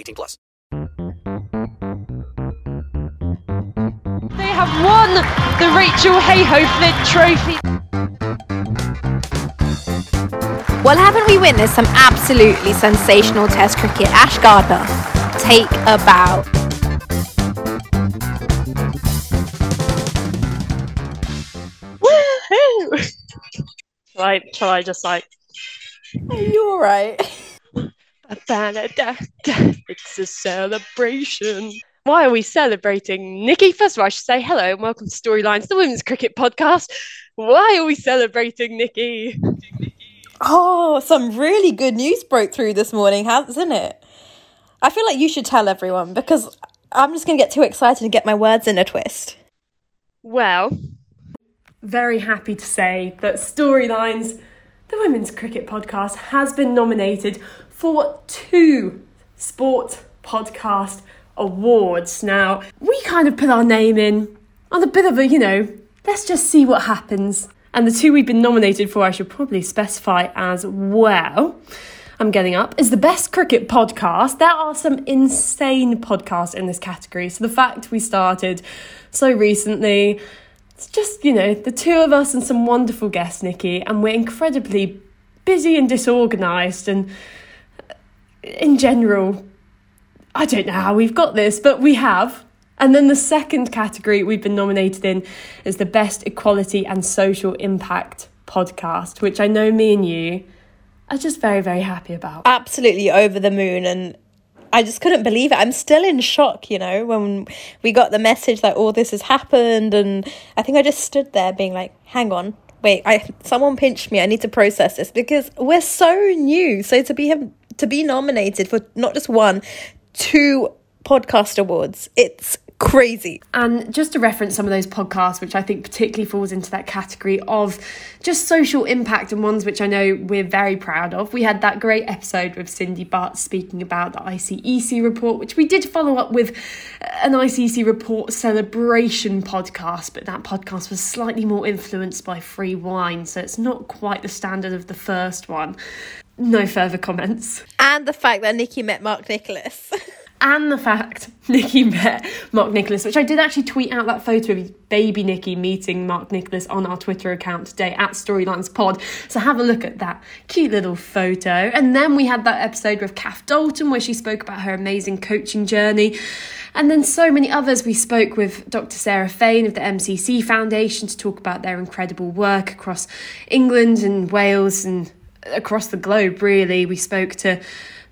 18 plus. They have won the Rachel Hayhoe Flint Trophy. Well, haven't we witnessed some absolutely sensational Test cricket? Ash Gardner, take a bow. Woohoo! Shall I, shall I just like, Are You alright? It's a celebration. Why are we celebrating? Nikki, first of all, I should say hello and welcome to Storylines, the women's cricket podcast. Why are we celebrating, Nikki? Oh, some really good news broke through this morning, hasn't it? I feel like you should tell everyone because I'm just going to get too excited and get my words in a twist. Well, very happy to say that Storylines, the women's cricket podcast, has been nominated for two Sport Podcast Awards. Now, we kind of put our name in on a bit of a, you know, let's just see what happens. And the two we've been nominated for, I should probably specify as well. I'm getting up, is the best cricket podcast. There are some insane podcasts in this category. So the fact we started so recently, it's just, you know, the two of us and some wonderful guests, Nikki, and we're incredibly busy and disorganized and uh, in general, I don't know how we've got this, but we have. And then the second category we've been nominated in is the best equality and social impact podcast, which I know me and you are just very, very happy about. Absolutely over the moon and I just couldn't believe it. I'm still in shock, you know, when we got the message that all this has happened and I think I just stood there being like, hang on, wait, I someone pinched me. I need to process this because we're so new. So to be to be nominated for not just one, two podcast awards, it's crazy. And just to reference some of those podcasts, which I think particularly falls into that category of just social impact and ones which I know we're very proud of. We had that great episode with Cindy Butts speaking about the ICEC report, which we did follow up with an ICEC report celebration podcast, but that podcast was slightly more influenced by free wine, so it's not quite the standard of the first one. No further comments. And the fact that Nikki met Mark Nicholas. and the fact Nikki met Mark Nicholas, which I did actually tweet out that photo of baby Nikki meeting Mark Nicholas on our Twitter account today at Storylines Pod. So have a look at that cute little photo. And then we had that episode with Kath Dalton where she spoke about her amazing coaching journey. And then so many others. We spoke with Dr. Sarah Fain of the MCC Foundation to talk about their incredible work across England and Wales and across the globe, really. We spoke to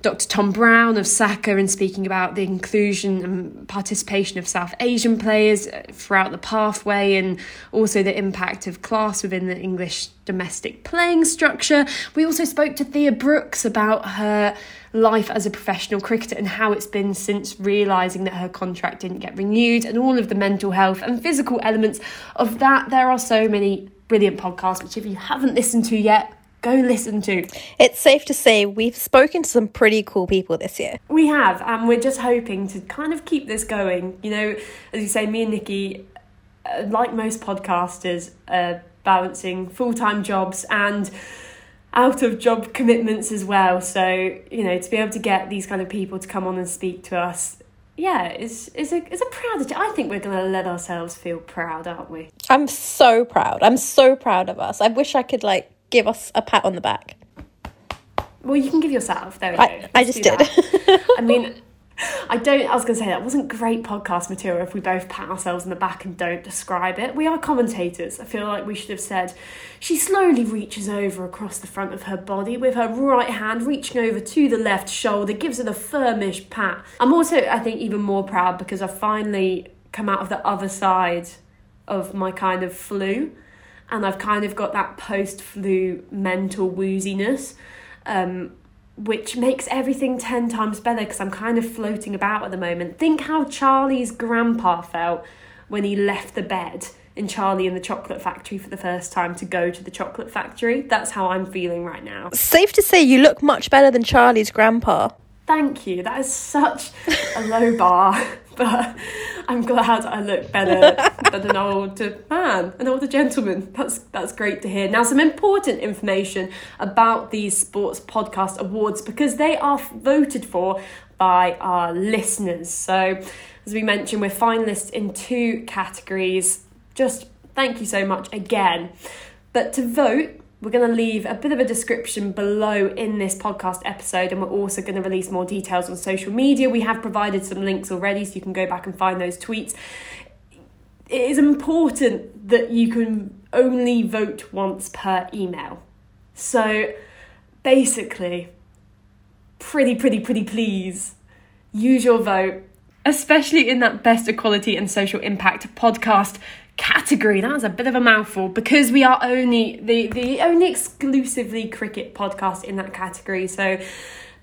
Dr. Tom Brown of SACA and speaking about the inclusion and participation of South Asian players uh, throughout the pathway and also the impact of class within the English domestic playing structure. We also spoke to Thea Brookes about her life as a professional cricketer and how it's been since realising that her contract didn't get renewed and all of the mental health and physical elements of that. There are so many brilliant podcasts, which if you haven't listened to yet, go listen to. It's safe to say we've spoken to some pretty cool people this year. We have, and we're just hoping to kind of keep this going. You know, as you say, me and Nikki, uh, like most podcasters, are balancing full time jobs and out of job commitments as well. So, you know, to be able to get these kind of people to come on and speak to us. Yeah, it's, it's a it's a proud. I think we're gonna let ourselves feel proud, aren't we? I'm so proud. I'm so proud of us. I wish I could like give us a pat on the back. Well, you can give yourself. There we I- go. I Let's just did. I mean, I don't. I was going to say that wasn't great podcast material if we both pat ourselves on the back and don't describe it. We are commentators. I feel like we should have said. She slowly reaches over across the front of her body with her right hand reaching over to the left shoulder, gives it a firmish pat. I'm also, I think, even more proud because I finally come out of the other side of my kind of flu and I've kind of got that post flu mental wooziness, um, which makes everything 10 times better because I'm kind of floating about at the moment. Think how Charlie's grandpa felt when he left the bed in Charlie and the Chocolate Factory for the first time to go to the chocolate factory. That's how I'm feeling right now. Safe to say you look much better than Charlie's grandpa. Thank you. That is such a low bar, but I'm glad I look better than an older man, an older gentleman. That's that's great to hear. Now, some important information about these sports podcast awards because they are voted for by our listeners. So, as we mentioned, we're finalists in two categories. Just thank you so much again. But to vote, we're going to leave a bit of a description below in this podcast episode, and we're also going to release more details on social media. We have provided some links already, so you can go back and find those tweets. It is important that you can only vote once per email. So basically, pretty, pretty, pretty please use your vote, especially in that best equality and social impact podcast category. That's a bit of a mouthful because we are only the the only exclusively cricket podcast in that category. So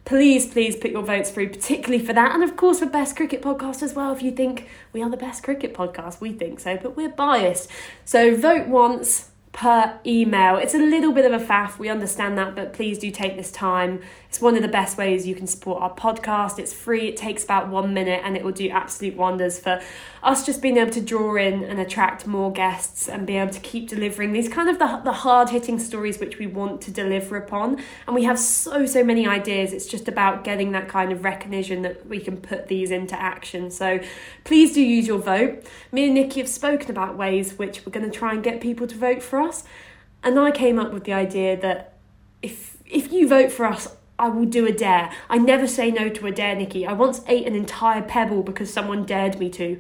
please, please put your votes through, particularly for that, and of course for best cricket podcast as well. If you think we are the best cricket podcast, we think so, but we're biased. So vote once per email. It's a little bit of a faff, we understand that, but please do take this time. It's one of the best ways you can support our podcast. It's free, it takes about one minute, and it will do absolute wonders for us just being able to draw in and attract more guests and be able to keep delivering these kind of the, the hard hitting stories which we want to deliver upon. And we have so, so many ideas. It's just about getting that kind of recognition that we can put these into action. So please do use your vote. Me and Nikki have spoken about ways which we're going to try and get people to vote for us. And I came up with the idea that if if you vote for us, I will do a dare. I never say no to a dare, Nikki. I once ate an entire pebble because someone dared me to,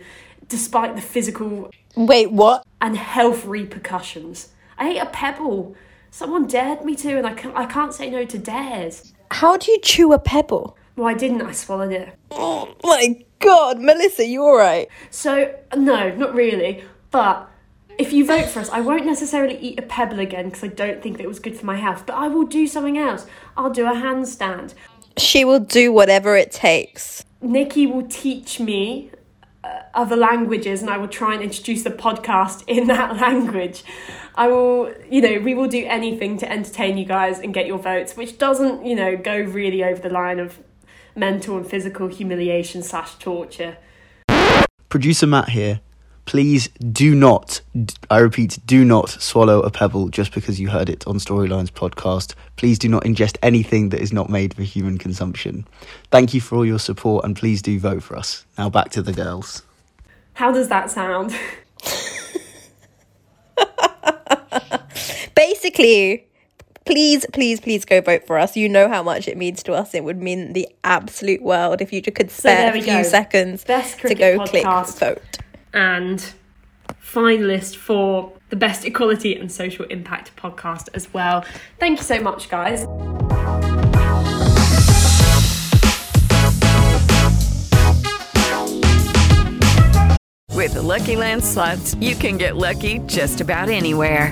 despite the physical Wait, what? and health repercussions. I ate a pebble. Someone dared me to, and I can't, I can't say no to dares. How do you chew a pebble? Well, I didn't. I swallowed it. Oh my god, Melissa, you alright? So, no, not really. But if you vote for us, I won't necessarily eat a pebble again because I don't think that it was good for my health. But I will do something else. I'll do a handstand. She will do whatever it takes. Nikki will teach me uh, other languages and I will try and introduce the podcast in that language. I will, you know, we will do anything to entertain you guys and get your votes, which doesn't, you know, go really over the line of mental and physical humiliation slash torture. Producer Matt here. Please do not, I repeat, do not swallow a pebble just because you heard it on Storylines podcast. Please do not ingest anything that is not made for human consumption. Thank you for all your support and please do vote for us. Now back to the girls. How does that sound? Basically, please, please, please go vote for us. You know how much it means to us. It would mean the absolute world if you could spare there a few go. seconds Best to cricket go click vote. And finalist for the best equality and social impact podcast as well. Thank you so much, guys. With the Lucky Land slots, you can get lucky just about anywhere.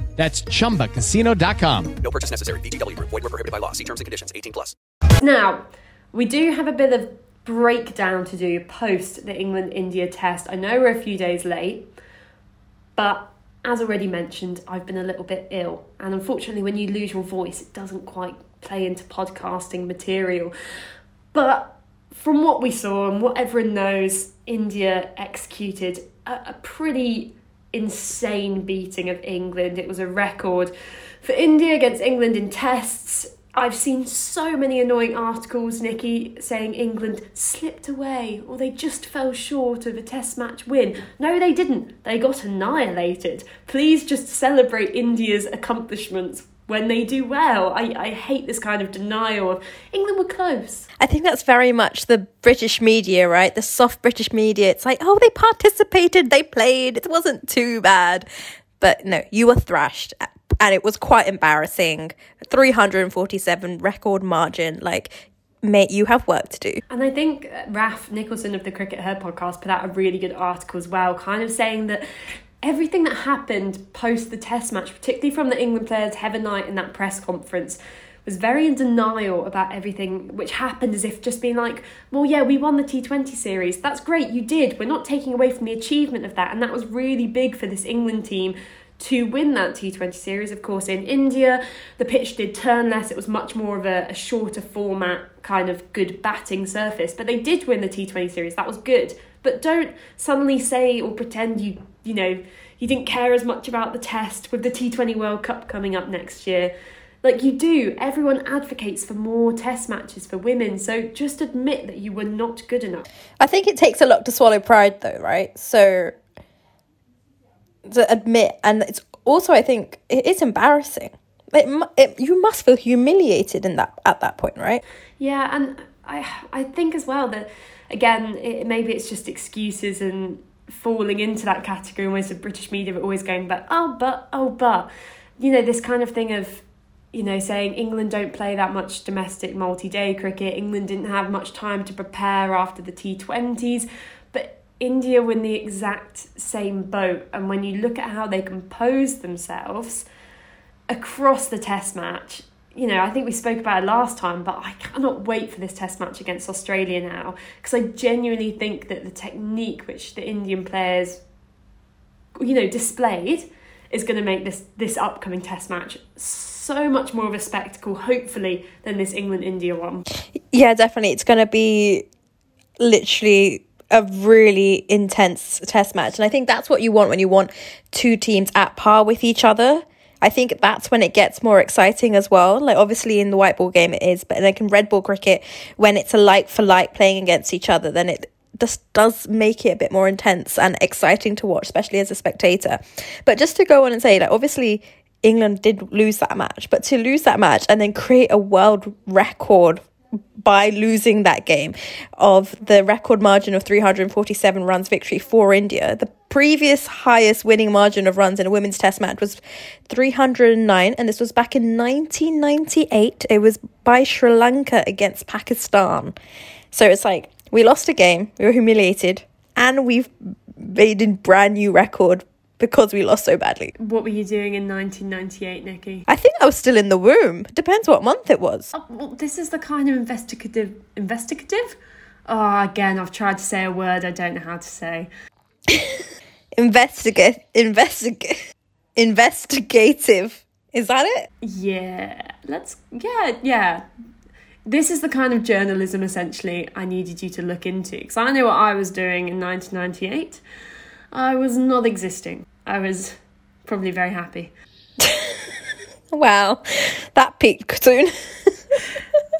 That's chumbacasino.com. No purchase necessary. VGW Group. Void were prohibited by law. See terms and conditions. 18 plus. Now, we do have a bit of breakdown to do post the England India test. I know we're a few days late, but as already mentioned, I've been a little bit ill. And unfortunately, when you lose your voice, it doesn't quite play into podcasting material. But from what we saw and what everyone knows, India executed a, a pretty insane beating of England. It was a record for India against England in tests. I've seen so many annoying articles, Nikki, saying England slipped away or they just fell short of a test match win. No, they didn't. They got annihilated. Please just celebrate India's accomplishments when they do well. I, I hate this kind of denial of England were close. I think that's very much the British media, right? The soft British media. It's like, oh, they participated, they played, it wasn't too bad. But no, you were thrashed. And it was quite embarrassing. 347 record margin. Like, mate, you have work to do. And I think uh, Raf Nicholson of the CRICKETher podcast put out a really good article as well, kind of saying that everything that happened post the test match, particularly from the England players Heather Knight in that press conference, was very in denial about everything which happened as if just being like, well, yeah, we won the T20 series. That's great, you did. We're not taking away from the achievement of that. And that was really big for this England team to win that T20 series. Of course, in India, the pitch did turn less. It was much more of a, a shorter format, kind of good batting surface. But they did win the T20 series. That was good. But don't suddenly say or pretend you, you know, you didn't care as much about the test with the T20 World Cup coming up next year. Like you do, everyone advocates for more test matches for women, so just admit that you were not good enough. I think it takes a lot to swallow pride, though, right? So to admit, and it's also, I think, it is embarrassing. It, it, you must feel humiliated in that at that point, right? Yeah, and I I think as well that again, it, maybe it's just excuses and falling into that category. Almost the British media are always going back, oh, but, oh, but, you know, this kind of thing of, you know, saying England don't play that much domestic multi day cricket. England didn't have much time to prepare after the T20s. India were in the exact same boat. And when you look at how they composed themselves across the test match, you know, I think we spoke about it last time, but I cannot wait for this test match against Australia now because I genuinely think that the technique which the Indian players, you know, displayed is going to make this this upcoming test match so much more of a spectacle, hopefully, than this England India one. Yeah, definitely. It's going to be literally a really intense test match. And I think that's what you want when you want two teams at par with each other. I think that's when it gets more exciting as well. Like obviously in the white ball game it is, but like in red ball cricket, when it's a like for like playing against each other, then it just does make it a bit more intense and exciting to watch, especially as a spectator. But just to go on and say, like obviously England did lose that match, but to lose that match and then create a world record by losing that game of the record margin of 347 runs victory for India. The previous highest winning margin of runs in a women's test match was 309 and this was back in 1998. It was by Sri Lanka against Pakistan. So it's like we lost a game, we were humiliated, and we've made a brand new record because we lost so badly. What were you doing in 1998, Nikki? I think I was still in the womb. Depends what month it was. Oh, well, this is the kind of investigative. Investigative? Oh, again, I've tried to say a word I don't know how to say. Investigate. Investigate. Investigative. Is that it? Yeah. Let's. Yeah, yeah. This is the kind of journalism essentially I needed you to look into because I know what I was doing in 1998. I was not existing. I was probably very happy. wow, that peaked soon.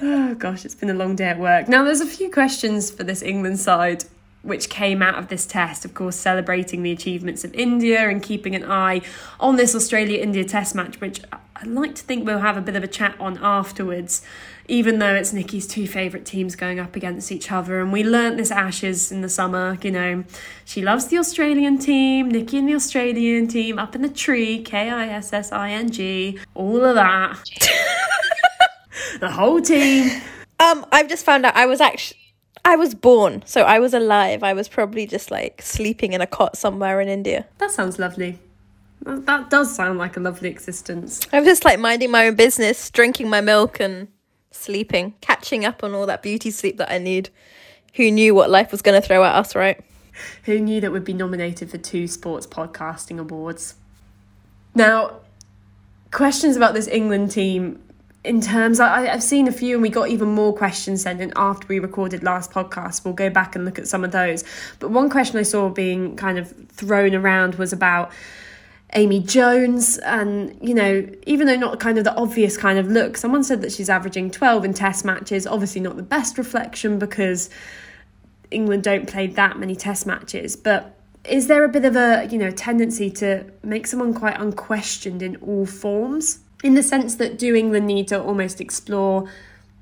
Oh gosh, it's been a long day at work. Now, there's a few questions for this England side which came out of this test, of course, celebrating the achievements of India and keeping an eye on this Australia India test match, which I'd like to think we'll have a bit of a chat on afterwards, even though it's Nikki's two favourite teams going up against each other. And we learnt this Ashes in the summer, you know, she loves the Australian team, Nikki and the Australian team, up in the tree, K I S S I N G, all of that. the whole team. Um, I've just found out I was actually I was born, so I was alive. I was probably just like sleeping in a cot somewhere in India. That sounds lovely. That does sound like a lovely existence. I'm just like minding my own business, drinking my milk and sleeping, catching up on all that beauty sleep that I need. Who knew what life was going to throw at us, right? Who knew that we'd be nominated for two sports podcasting awards? Now, questions about this England team in terms I, have seen a few and we got even more questions sent in after we recorded last podcast we'll go back and look at some of those but one question i saw being kind of thrown around was about amy jones and you know even though not kind of the obvious kind of look someone said that she's averaging 12 in test matches obviously not the best reflection because england don't play that many test matches. But is there a bit of a you know tendency to make someone quite unquestioned in all forms? In the sense that do England need to almost explore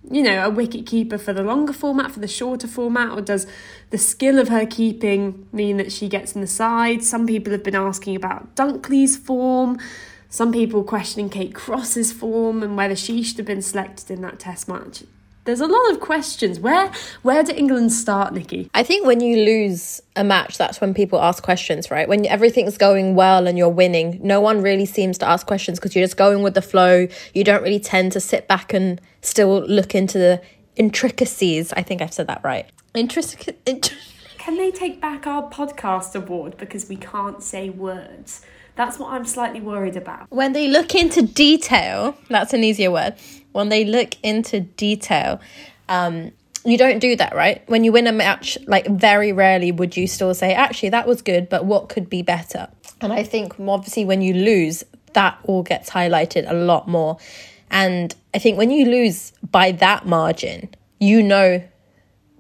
you know, a wicket keeper for the longer format, for the shorter format, or does the skill of her keeping mean that she gets in the side? Some people have been asking about Dunkley's form, some people questioning Kate Cross's form and whether she should have been selected in that test match there's a lot of questions. Where where do England start, Nikki? I think when you lose a match, that's when people ask questions, right? When everything's going well and you're winning, no one really seems to ask questions because you're just going with the flow. You don't really tend to sit back and still look into the intricacies. I think I've said that right. Intric- int- Can they take back our podcast award because we can't say words? That's what I'm slightly worried about. When they look into detail, that's an easier word when they look into detail, um, you don't do that, right? When you win a match, like very rarely would you still say, actually, that was good, but what could be better? And I think obviously when you lose, that all gets highlighted a lot more. And I think when you lose by that margin, you know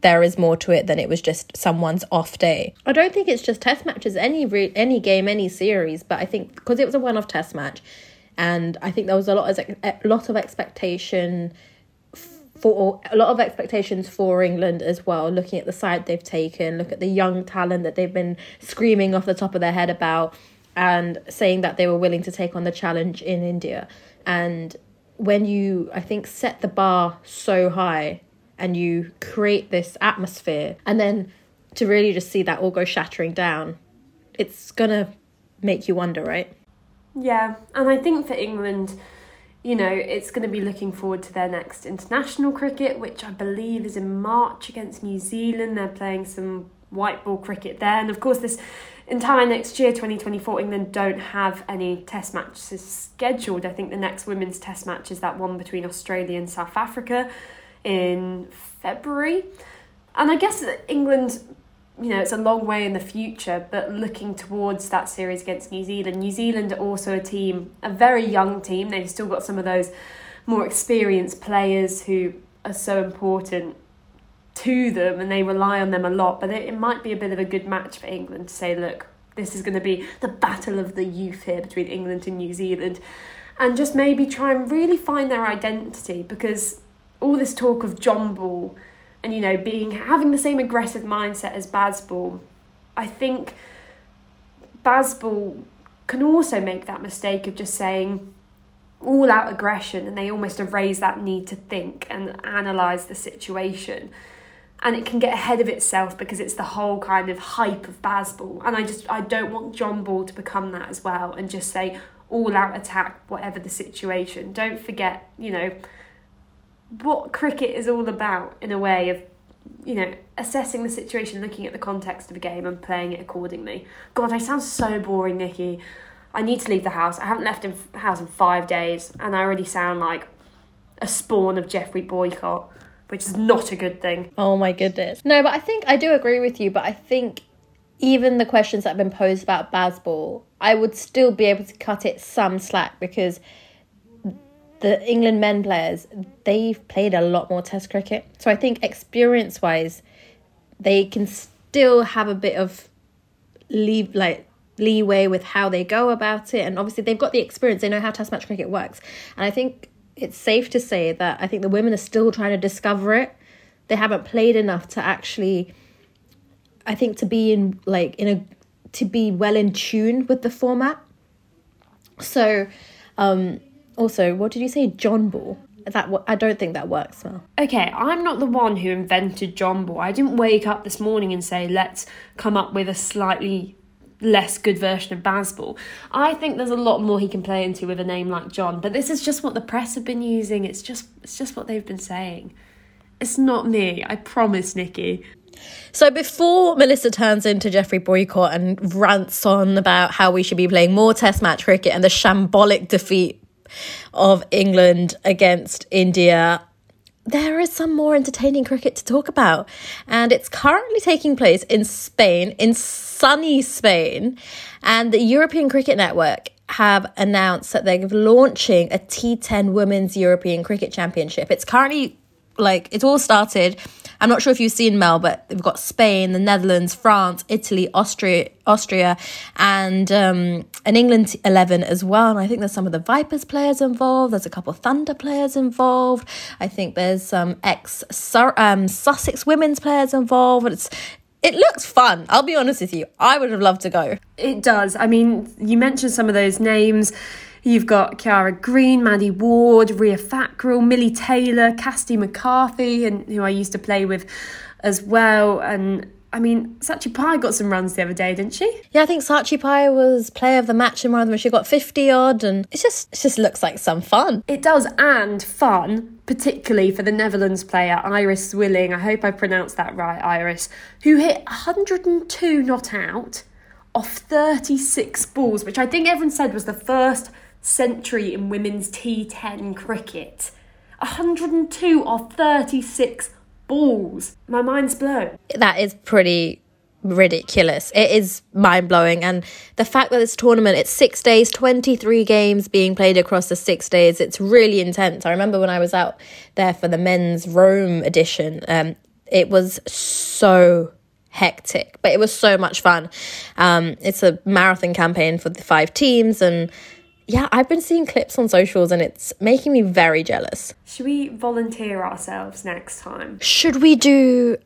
there is more to it than it was just someone's off day. I don't think it's just test matches, any re- any game, any series, but I think because it was a one-off test match, and I think there was a lot of a lot of expectation for a lot of expectations for England as well. Looking at the side they've taken, look at the young talent that they've been screaming off the top of their head about, and saying that they were willing to take on the challenge in India. And when you, I think, set the bar so high and you create this atmosphere, and then to really just see that all go shattering down, it's gonna make you wonder, right? Yeah, and I think for England, you know, it's going to be looking forward to their next international cricket, which I believe is in March against New Zealand. They're playing some white ball cricket there. And of course, this entire next year, 2024, England don't have any test matches scheduled. I think the next women's test match is that one between Australia and South Africa in February. And I guess England you know, it's a long way in the future, but looking towards that series against New Zealand, New Zealand are also a team, a very young team. They've still got some of those more experienced players who are so important to them and they rely on them a lot. But it, it might be a bit of a good match for England to say, look, this is going to be the battle of the youth here between England and New Zealand. And just maybe try and really find their identity because all this talk of John Ball and you know being having the same aggressive mindset as Bazball, I think Bazball can also make that mistake of just saying all out aggression and they almost erase that need to think and analyze the situation. And it can get ahead of itself because it's the whole kind of hype of Bazball and I just I don't want John Ball to become that as well and just say all out attack whatever the situation. Don't forget you know what cricket is all about in a way of you know assessing the situation looking at the context of a game and playing it accordingly. God i sound so boring nikki. I need to leave the house. I haven't left the house in five days and i already sound like a spawn of geoffrey boycott which is not a good thing. Oh my goodness. No but i think i do agree with you but i think even the questions that have been posed about Bazball, I would still be able to cut it some slack because the England men players, they've played a lot more Test cricket. So I think experience wise, they can still have a bit of leave like leeway with how they go about it, and obviously they've got the experience. They know how Test match cricket works, and I think it's safe to say that I think the women are still trying to discover it. They haven't played enough to actually, I think, to be in like in a to be well in tune with the format. So, um, also, what did you say, John Ball? That I don't think that works well. Okay, I'm not the one who invented John Ball. I didn't wake up this morning and say, let's come up with a slightly less good version of Bazball. I think there's a lot more he can play into with a name like John, but this is just what the press have been using. It's just it's just what they've been saying. It's not me, I promise, Nikki. So before Melissa turns into Geoffrey Boycott and rants on about how we should be playing more test match cricket and the shambolic defeat of England against India, there is some more entertaining cricket to talk about. And it's currently taking place in Spain, in sunny Spain. And the European Cricket Network have announced that they're launching a T10 Women's European Cricket Championship. It's currently like it's all started I'm not sure if you've seen Mel, but we've got Spain, the Netherlands, France, Italy, Austria, Austria, and um, an England eleven as well. And I think there's some of the Vipers players involved. There's a couple of Thunder players involved. I think there's some ex um, Sussex women's players involved. It's it looks fun. I'll be honest with you. I would have loved to go. It does. I mean, you mentioned some of those names. You've got Kiara Green, Maddie Ward, Ria Thakral, Millie Taylor, Cassidy McCarthy, and who I used to play with as well. And I mean, Sachi Pai got some runs the other day, didn't she? Yeah, I think Sachi Pai was player of the match in one of them. She got 50 odd, and it just it just looks like some fun. It does, and fun, particularly for the Netherlands player Iris Zwilling. I hope I pronounced that right, Iris, who hit 102 not out off 36 balls, which I think everyone said was the first century in women's T10 cricket. 102 or 36 balls. My mind's blown. That is pretty ridiculous. It is mind blowing. And the fact that this tournament, it's six days, 23 games being played across the six days, it's really intense. I remember when I was out there for the men's Rome edition, um, it was so hectic, but it was so much fun. Um, it's a marathon campaign for the five teams and yeah, I've been seeing clips on socials and it's making me very jealous. Should we volunteer ourselves next time? Should we do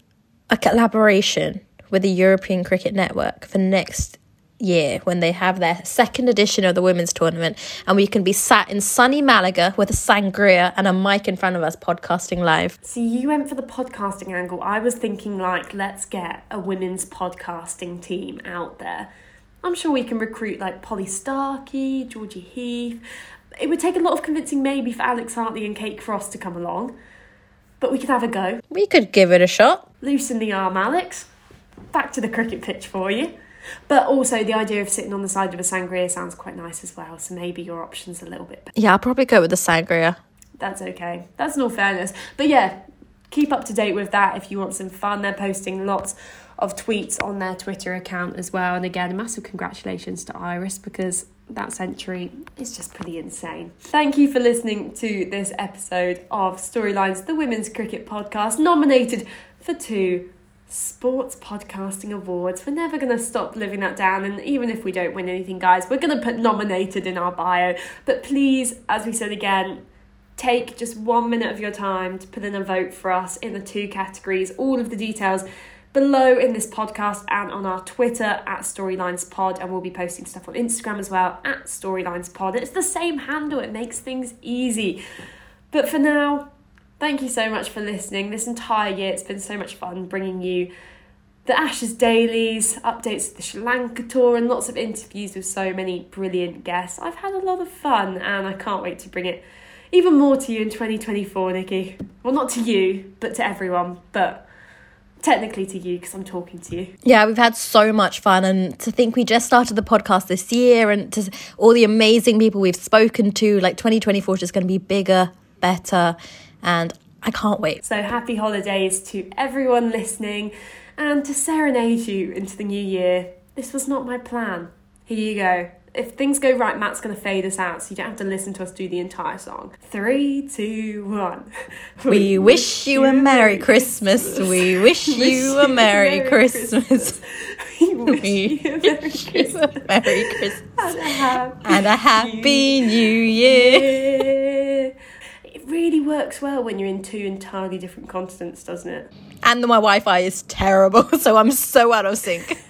a collaboration with the European Cricket Network for next year when they have their second edition of the women's tournament and we can be sat in sunny Malaga with a sangria and a mic in front of us podcasting live. See, you went for the podcasting angle. I was thinking like let's get a women's podcasting team out there I'm sure we can recruit like Polly Starkey, Georgie Heath. It would take a lot of convincing maybe for Alex Hartley and Kate Cross to come along, but we could have a go. We could give it a shot. Loosen the arm, Alex. Back to the cricket pitch for you. But also, the idea of sitting on the side of a sangria sounds quite nice as well. So maybe your option's a little bit better. Yeah, I'll probably go with the sangria. That's okay. That's in all fairness. But yeah, keep up to date with that if you want some fun. They're posting lots of tweets on their Twitter account as well. And again, massive congratulations to Iris because that century is just pretty insane. Thank you for listening to this episode of Storylines, the Women's Cricket Podcast, nominated for two Sports Podcasting Awards. We're never going to stop living that down, and even if we don't win anything, guys, we're going to put nominated in our bio. But please, as we said again, take just one minute of your time to put in a vote for us in the two categories. All of the details below in this podcast and on our Twitter at StorylinesPod, and we'll be posting stuff on Instagram as well at StorylinesPod. It's the same handle, it makes things easy. But for now, thank you so much for listening. This entire year, it's been so much fun bringing you the Ashes dailies, updates of the Sri Lanka tour, and lots of interviews with so many brilliant guests. I've had a lot of fun, and I can't wait to bring it even more to you in 2024, Nikki. Well, not to you, but to everyone. But technically to you because I'm talking to you. Yeah, we've had so much fun, and to think we just started the podcast this year, and to all the amazing people we've spoken to, like 2024 is just going to be bigger, better, and I can't wait. So happy holidays to everyone listening, and to serenade you into the new year. This was not my plan. Here you go. If things go right, Matt's going to fade us out, so you don't have to listen to us do the entire song. Three, two, one. We wish you a Merry Christmas. We wish you a Merry Christmas. We wish you a Merry Christmas. Merry Christmas. And a happy And a Happy New Year. year. It really works well when you're in two entirely different continents, doesn't it? And my Wi Fi is terrible, so I'm so out of sync.